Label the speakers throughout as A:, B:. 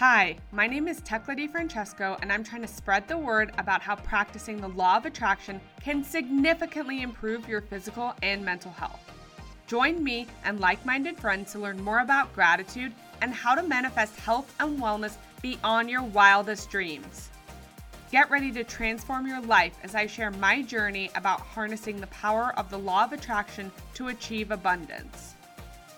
A: Hi, my name is Tecla Francesco, and I'm trying to spread the word about how practicing the law of attraction can significantly improve your physical and mental health. Join me and like minded friends to learn more about gratitude and how to manifest health and wellness beyond your wildest dreams. Get ready to transform your life as I share my journey about harnessing the power of the law of attraction to achieve abundance.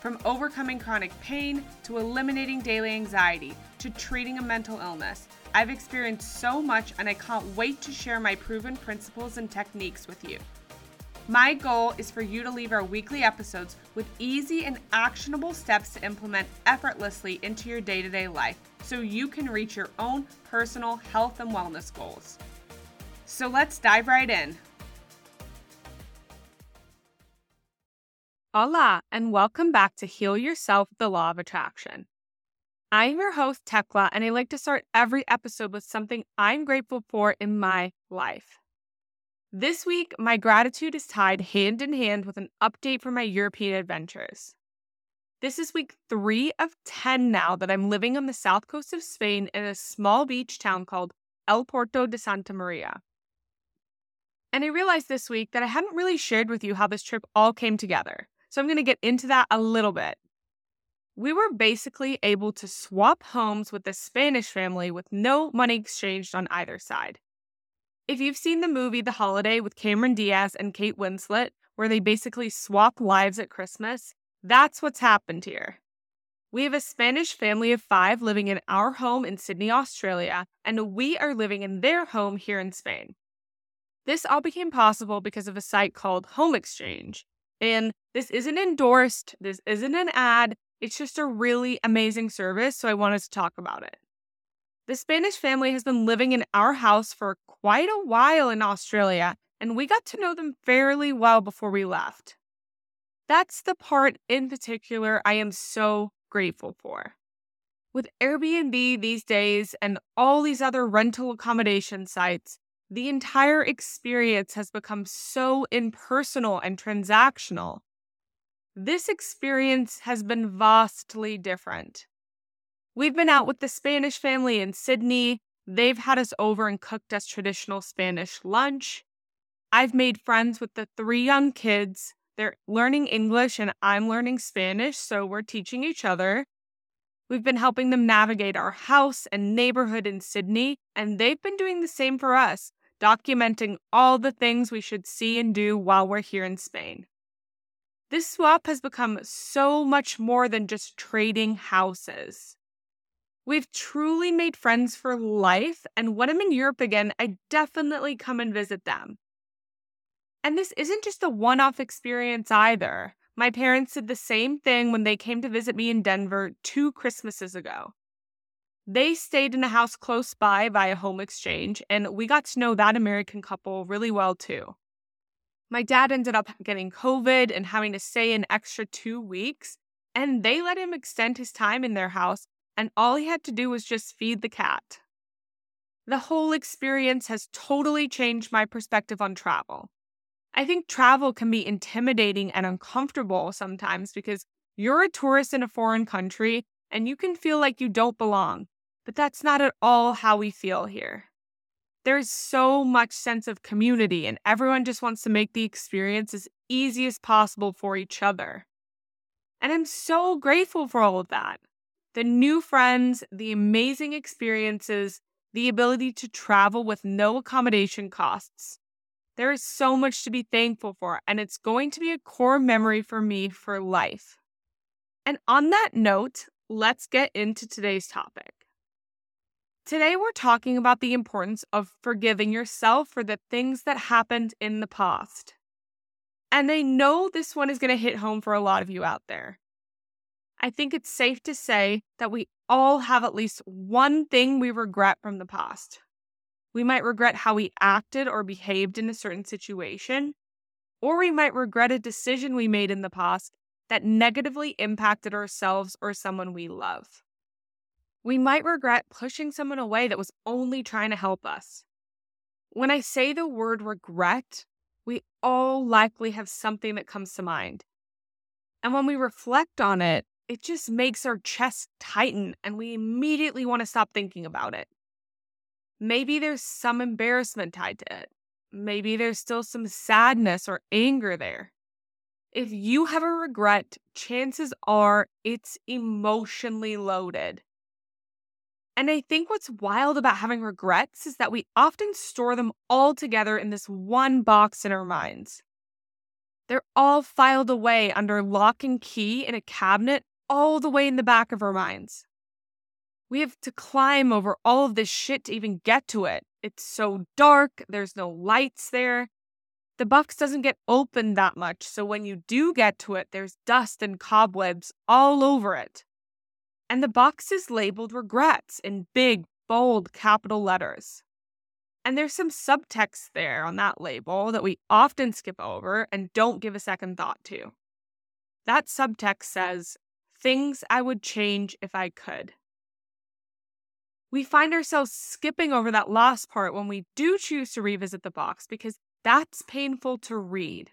A: From overcoming chronic pain to eliminating daily anxiety to treating a mental illness, I've experienced so much and I can't wait to share my proven principles and techniques with you. My goal is for you to leave our weekly episodes with easy and actionable steps to implement effortlessly into your day to day life so you can reach your own personal health and wellness goals. So let's dive right in. Hola, and welcome back to Heal Yourself the Law of Attraction. I'm your host, Tecla, and I like to start every episode with something I'm grateful for in my life. This week, my gratitude is tied hand in hand with an update from my European adventures. This is week three of 10 now that I'm living on the south coast of Spain in a small beach town called El Puerto de Santa Maria. And I realized this week that I hadn't really shared with you how this trip all came together. So I'm going to get into that a little bit. We were basically able to swap homes with the Spanish family with no money exchanged on either side. If you've seen the movie The Holiday with Cameron Diaz and Kate Winslet, where they basically swap lives at Christmas, that's what's happened here. We have a Spanish family of five living in our home in Sydney, Australia, and we are living in their home here in Spain. This all became possible because of a site called Home Exchange, and this isn't endorsed, this isn't an ad. It's just a really amazing service. So I wanted to talk about it. The Spanish family has been living in our house for quite a while in Australia, and we got to know them fairly well before we left. That's the part in particular I am so grateful for. With Airbnb these days and all these other rental accommodation sites, the entire experience has become so impersonal and transactional. This experience has been vastly different. We've been out with the Spanish family in Sydney. They've had us over and cooked us traditional Spanish lunch. I've made friends with the three young kids. They're learning English and I'm learning Spanish, so we're teaching each other. We've been helping them navigate our house and neighborhood in Sydney, and they've been doing the same for us documenting all the things we should see and do while we're here in Spain. This swap has become so much more than just trading houses. We've truly made friends for life, and when I'm in Europe again, I definitely come and visit them. And this isn't just a one off experience either. My parents did the same thing when they came to visit me in Denver two Christmases ago. They stayed in a house close by via home exchange, and we got to know that American couple really well too. My dad ended up getting COVID and having to stay an extra two weeks, and they let him extend his time in their house, and all he had to do was just feed the cat. The whole experience has totally changed my perspective on travel. I think travel can be intimidating and uncomfortable sometimes because you're a tourist in a foreign country and you can feel like you don't belong. But that's not at all how we feel here. There's so much sense of community, and everyone just wants to make the experience as easy as possible for each other. And I'm so grateful for all of that the new friends, the amazing experiences, the ability to travel with no accommodation costs. There is so much to be thankful for, and it's going to be a core memory for me for life. And on that note, let's get into today's topic. Today, we're talking about the importance of forgiving yourself for the things that happened in the past. And I know this one is going to hit home for a lot of you out there. I think it's safe to say that we all have at least one thing we regret from the past. We might regret how we acted or behaved in a certain situation, or we might regret a decision we made in the past that negatively impacted ourselves or someone we love. We might regret pushing someone away that was only trying to help us. When I say the word regret, we all likely have something that comes to mind. And when we reflect on it, it just makes our chest tighten and we immediately want to stop thinking about it. Maybe there's some embarrassment tied to it. Maybe there's still some sadness or anger there. If you have a regret, chances are it's emotionally loaded. And I think what's wild about having regrets is that we often store them all together in this one box in our minds. They're all filed away under lock and key in a cabinet all the way in the back of our minds. We have to climb over all of this shit to even get to it. It's so dark, there's no lights there. The box doesn't get opened that much, so when you do get to it, there's dust and cobwebs all over it. And the box is labeled regrets in big, bold capital letters. And there's some subtext there on that label that we often skip over and don't give a second thought to. That subtext says, Things I would change if I could. We find ourselves skipping over that last part when we do choose to revisit the box because that's painful to read.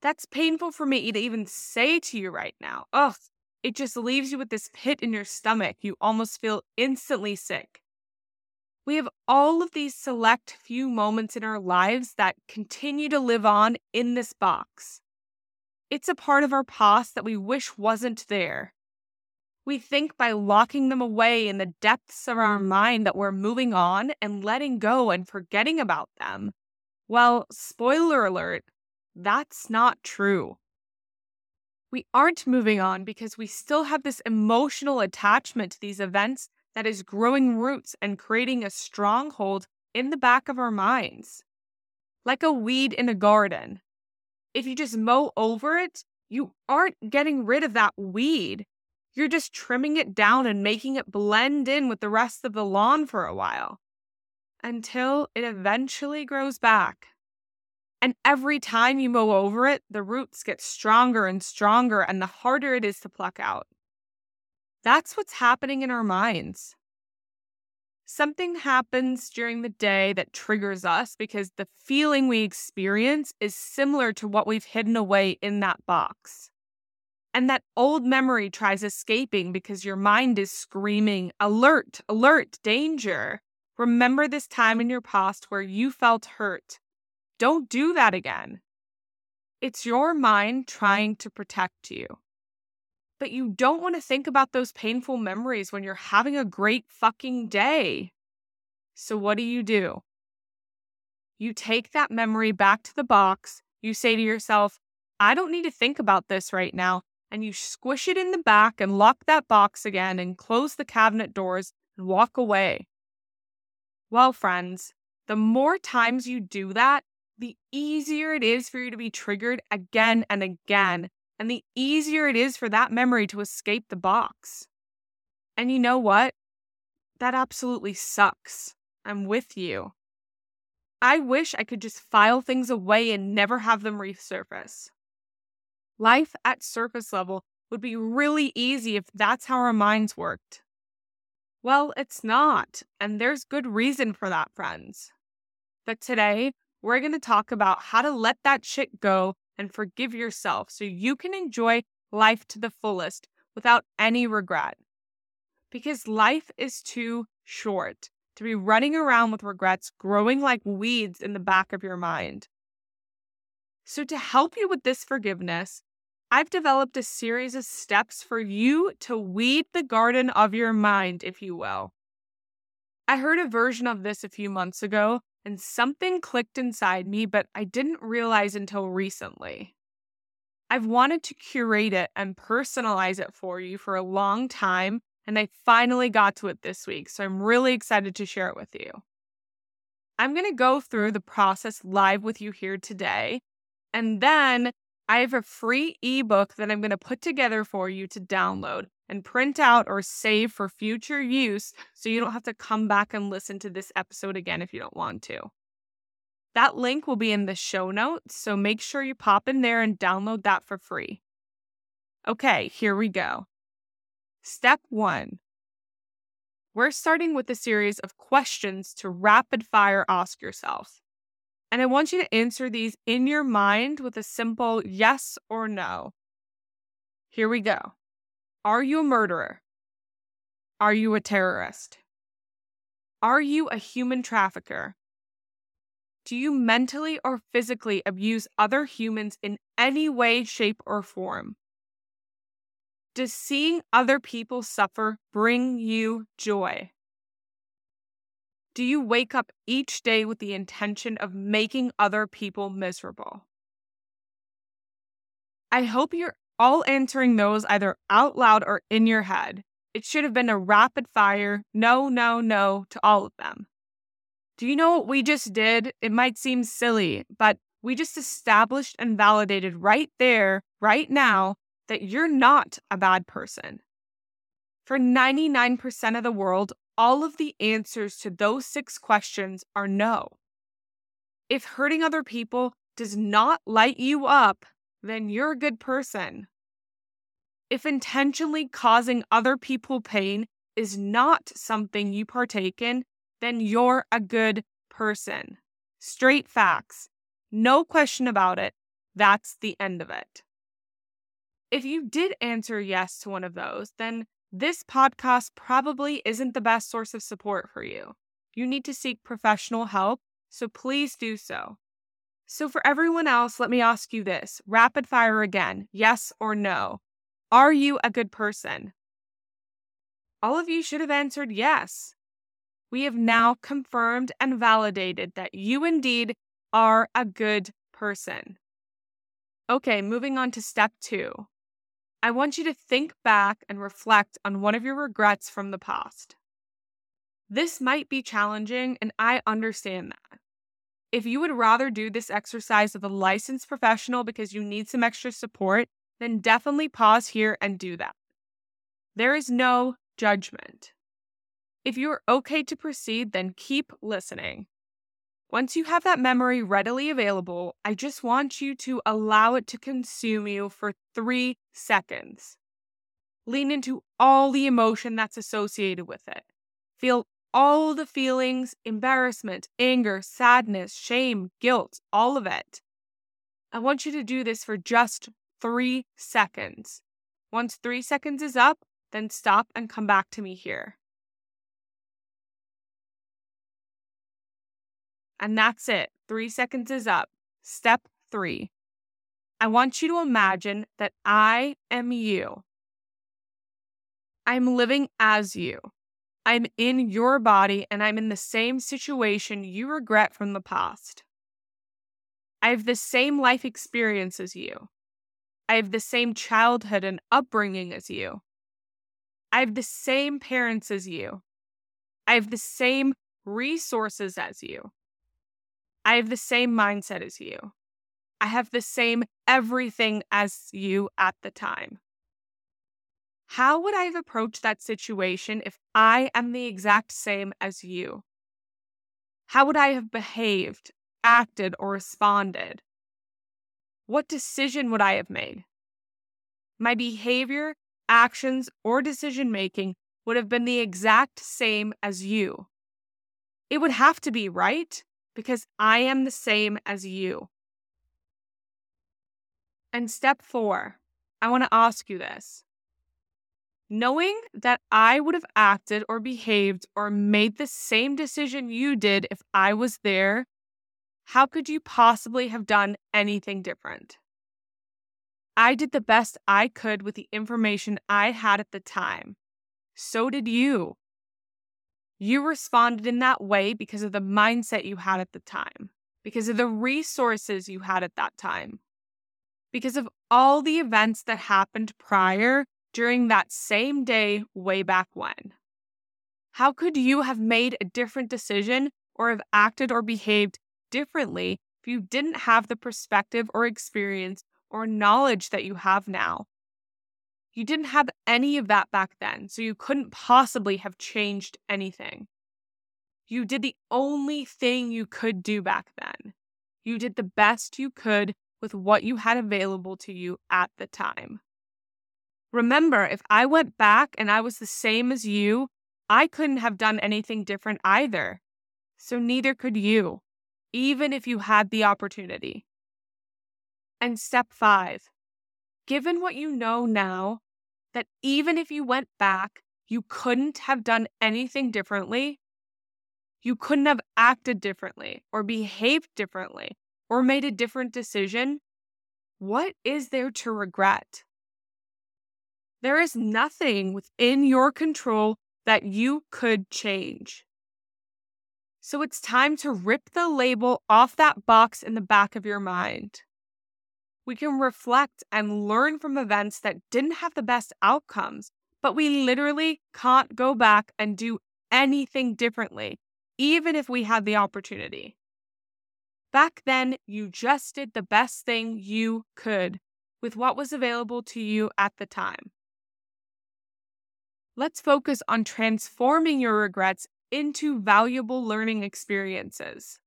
A: That's painful for me to even say to you right now. Ugh, it just leaves you with this pit in your stomach. You almost feel instantly sick. We have all of these select few moments in our lives that continue to live on in this box. It's a part of our past that we wish wasn't there. We think by locking them away in the depths of our mind that we're moving on and letting go and forgetting about them. Well, spoiler alert, that's not true. We aren't moving on because we still have this emotional attachment to these events that is growing roots and creating a stronghold in the back of our minds. Like a weed in a garden. If you just mow over it, you aren't getting rid of that weed. You're just trimming it down and making it blend in with the rest of the lawn for a while until it eventually grows back. And every time you mow over it, the roots get stronger and stronger, and the harder it is to pluck out. That's what's happening in our minds. Something happens during the day that triggers us because the feeling we experience is similar to what we've hidden away in that box. And that old memory tries escaping because your mind is screaming, alert, alert, danger. Remember this time in your past where you felt hurt, don't do that again. It's your mind trying to protect you. But you don't want to think about those painful memories when you're having a great fucking day. So, what do you do? You take that memory back to the box. You say to yourself, I don't need to think about this right now. And you squish it in the back and lock that box again and close the cabinet doors and walk away. Well, friends, the more times you do that, the easier it is for you to be triggered again and again, and the easier it is for that memory to escape the box. And you know what? That absolutely sucks. I'm with you. I wish I could just file things away and never have them resurface. Life at surface level would be really easy if that's how our minds worked. Well, it's not, and there's good reason for that, friends. But today, we're going to talk about how to let that shit go and forgive yourself so you can enjoy life to the fullest without any regret. Because life is too short to be running around with regrets growing like weeds in the back of your mind. So, to help you with this forgiveness, I've developed a series of steps for you to weed the garden of your mind, if you will. I heard a version of this a few months ago and something clicked inside me, but I didn't realize until recently. I've wanted to curate it and personalize it for you for a long time, and I finally got to it this week, so I'm really excited to share it with you. I'm going to go through the process live with you here today, and then I have a free ebook that I'm going to put together for you to download and print out or save for future use so you don't have to come back and listen to this episode again if you don't want to. That link will be in the show notes, so make sure you pop in there and download that for free. Okay, here we go. Step one we're starting with a series of questions to rapid fire ask yourself. And I want you to answer these in your mind with a simple yes or no. Here we go. Are you a murderer? Are you a terrorist? Are you a human trafficker? Do you mentally or physically abuse other humans in any way, shape, or form? Does seeing other people suffer bring you joy? Do you wake up each day with the intention of making other people miserable? I hope you're all answering those either out loud or in your head. It should have been a rapid fire no, no, no to all of them. Do you know what we just did? It might seem silly, but we just established and validated right there, right now, that you're not a bad person. For 99% of the world, all of the answers to those six questions are no. If hurting other people does not light you up, then you're a good person. If intentionally causing other people pain is not something you partake in, then you're a good person. Straight facts. No question about it. That's the end of it. If you did answer yes to one of those, then this podcast probably isn't the best source of support for you. You need to seek professional help, so please do so. So, for everyone else, let me ask you this rapid fire again yes or no. Are you a good person? All of you should have answered yes we have now confirmed and validated that you indeed are a good person. Okay, moving on to step two. I want you to think back and reflect on one of your regrets from the past. This might be challenging, and I understand that. If you would rather do this exercise with a licensed professional because you need some extra support, then definitely pause here and do that. There is no judgment. If you're okay to proceed, then keep listening. Once you have that memory readily available, I just want you to allow it to consume you for three seconds. Lean into all the emotion that's associated with it. Feel all the feelings embarrassment, anger, sadness, shame, guilt, all of it. I want you to do this for just three seconds. Once three seconds is up, then stop and come back to me here. And that's it. Three seconds is up. Step three. I want you to imagine that I am you. I'm living as you. I'm in your body and I'm in the same situation you regret from the past. I have the same life experience as you. I have the same childhood and upbringing as you. I have the same parents as you. I have the same resources as you. I have the same mindset as you. I have the same everything as you at the time. How would I have approached that situation if I am the exact same as you? How would I have behaved, acted, or responded? What decision would I have made? My behavior, actions, or decision making would have been the exact same as you. It would have to be, right? because I am the same as you. And step four, I want to ask you this. Knowing that I would have acted or behaved or made the same decision you did if I was there, how could you possibly have done anything different? I did the best I could with the information I had at the time. So did you. You responded in that way because of the mindset you had at the time, because of the resources you had at that time, because of all the events that happened prior during that same day way back when. How could you have made a different decision or have acted or behaved differently if you didn't have the perspective or experience or knowledge that you have now? You didn't have any of that back then, so you couldn't possibly have changed anything. You did the only thing you could do back then. You did the best you could with what you had available to you at the time. Remember, if I went back and I was the same as you, I couldn't have done anything different either. So neither could you, even if you had the opportunity. And step five Given what you know now, that even if you went back, you couldn't have done anything differently? You couldn't have acted differently or behaved differently or made a different decision? What is there to regret? There is nothing within your control that you could change. So it's time to rip the label off that box in the back of your mind. We can reflect and learn from events that didn't have the best outcomes, but we literally can't go back and do anything differently, even if we had the opportunity. Back then, you just did the best thing you could with what was available to you at the time. Let's focus on transforming your regrets into valuable learning experiences.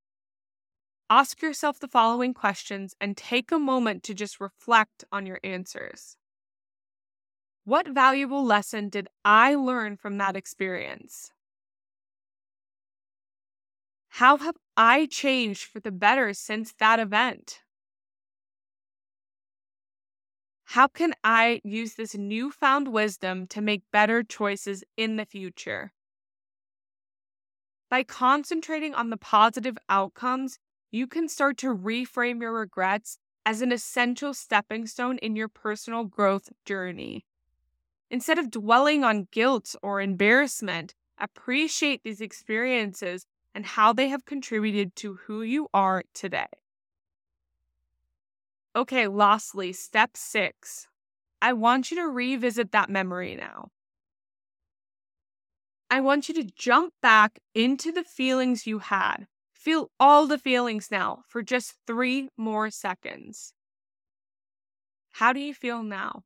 A: Ask yourself the following questions and take a moment to just reflect on your answers. What valuable lesson did I learn from that experience? How have I changed for the better since that event? How can I use this newfound wisdom to make better choices in the future? By concentrating on the positive outcomes, you can start to reframe your regrets as an essential stepping stone in your personal growth journey. Instead of dwelling on guilt or embarrassment, appreciate these experiences and how they have contributed to who you are today. Okay, lastly, step six. I want you to revisit that memory now. I want you to jump back into the feelings you had. Feel all the feelings now for just three more seconds. How do you feel now?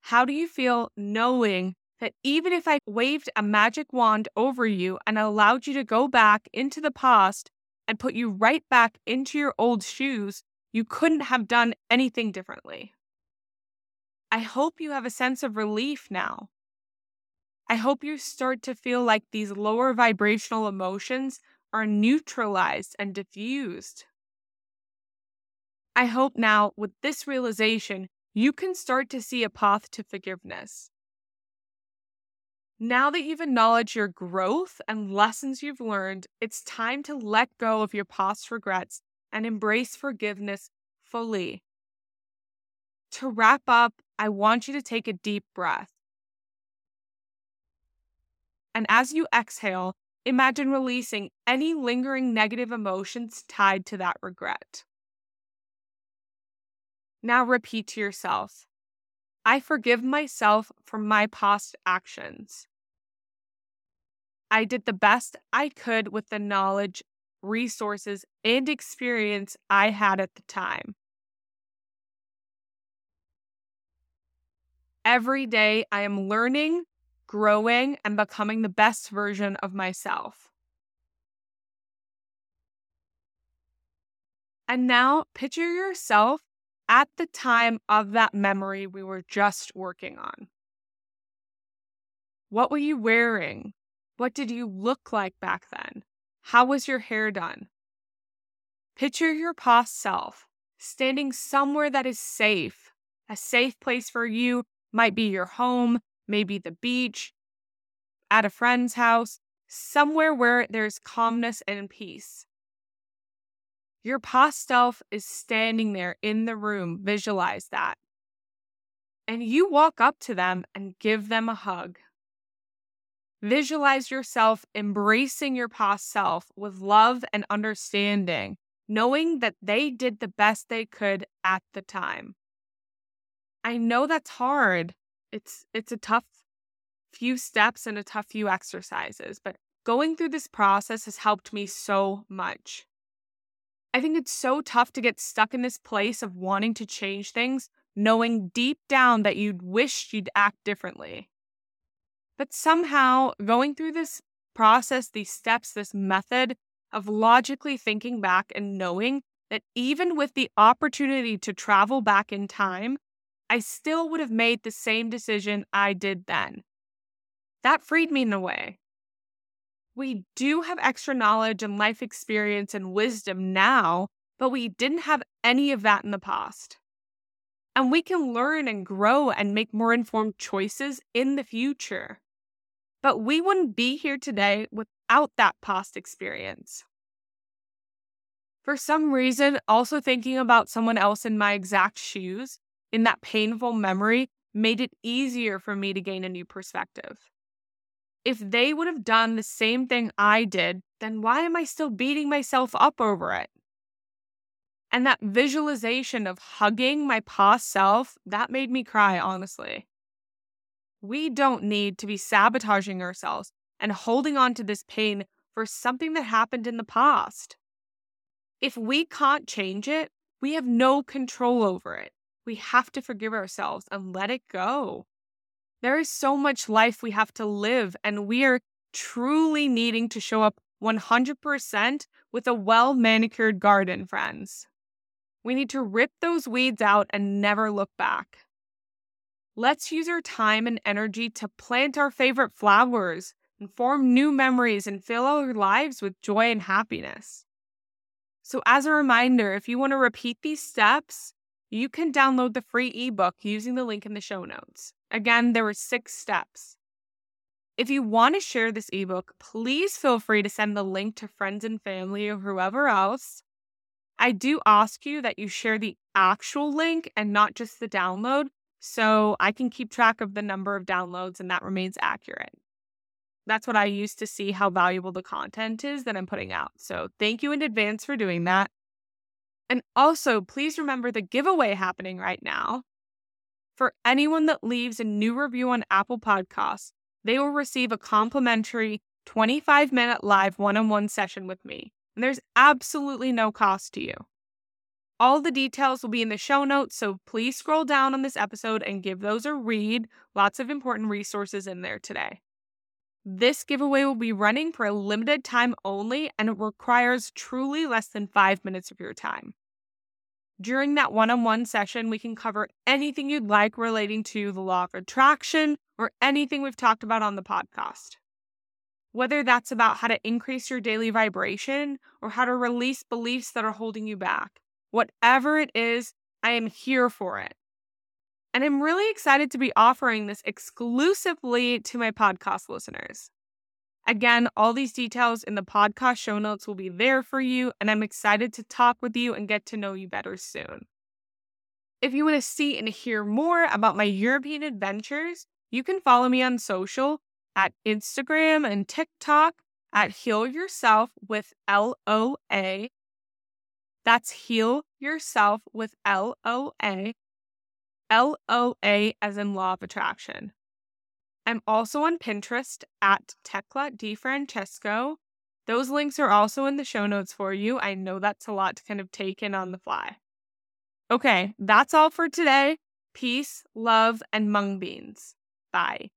A: How do you feel knowing that even if I waved a magic wand over you and allowed you to go back into the past and put you right back into your old shoes, you couldn't have done anything differently. I hope you have a sense of relief now. I hope you start to feel like these lower vibrational emotions are neutralized and diffused. I hope now, with this realization, you can start to see a path to forgiveness. Now that you've acknowledged your growth and lessons you've learned, it's time to let go of your past regrets and embrace forgiveness fully. To wrap up, I want you to take a deep breath. And as you exhale, imagine releasing any lingering negative emotions tied to that regret. Now repeat to yourself I forgive myself for my past actions. I did the best I could with the knowledge, resources, and experience I had at the time. Every day, I am learning, growing, and becoming the best version of myself. And now, picture yourself at the time of that memory we were just working on. What were you wearing? What did you look like back then? How was your hair done? Picture your past self standing somewhere that is safe. A safe place for you might be your home, maybe the beach, at a friend's house, somewhere where there's calmness and peace. Your past self is standing there in the room. Visualize that. And you walk up to them and give them a hug. Visualize yourself embracing your past self with love and understanding, knowing that they did the best they could at the time. I know that's hard. It's it's a tough few steps and a tough few exercises, but going through this process has helped me so much. I think it's so tough to get stuck in this place of wanting to change things, knowing deep down that you'd wish you'd act differently. But somehow, going through this process, these steps, this method of logically thinking back and knowing that even with the opportunity to travel back in time, I still would have made the same decision I did then. That freed me in a way. We do have extra knowledge and life experience and wisdom now, but we didn't have any of that in the past. And we can learn and grow and make more informed choices in the future. But we wouldn't be here today without that past experience. For some reason, also thinking about someone else in my exact shoes in that painful memory made it easier for me to gain a new perspective. If they would have done the same thing I did, then why am I still beating myself up over it? And that visualization of hugging my past self, that made me cry, honestly. We don't need to be sabotaging ourselves and holding on to this pain for something that happened in the past. If we can't change it, we have no control over it. We have to forgive ourselves and let it go. There is so much life we have to live, and we are truly needing to show up 100% with a well manicured garden, friends. We need to rip those weeds out and never look back. Let's use our time and energy to plant our favorite flowers and form new memories and fill our lives with joy and happiness. So, as a reminder, if you want to repeat these steps, you can download the free ebook using the link in the show notes. Again, there were six steps. If you want to share this ebook, please feel free to send the link to friends and family or whoever else. I do ask you that you share the actual link and not just the download so I can keep track of the number of downloads and that remains accurate. That's what I use to see how valuable the content is that I'm putting out. So thank you in advance for doing that. And also, please remember the giveaway happening right now. For anyone that leaves a new review on Apple Podcasts, they will receive a complimentary 25 minute live one on one session with me. And there's absolutely no cost to you. All the details will be in the show notes, so please scroll down on this episode and give those a read. Lots of important resources in there today. This giveaway will be running for a limited time only, and it requires truly less than five minutes of your time. During that one on one session, we can cover anything you'd like relating to the law of attraction or anything we've talked about on the podcast. Whether that's about how to increase your daily vibration or how to release beliefs that are holding you back, whatever it is, I am here for it. And I'm really excited to be offering this exclusively to my podcast listeners. Again, all these details in the podcast show notes will be there for you, and I'm excited to talk with you and get to know you better soon. If you want to see and hear more about my European adventures, you can follow me on social at Instagram and TikTok at Heal Yourself with L O A. That's Heal Yourself with L O A. L O A as in Law of Attraction. I'm also on Pinterest at Tecla Di Francesco. Those links are also in the show notes for you. I know that's a lot to kind of take in on the fly. Okay, that's all for today. Peace, love, and mung beans. Bye.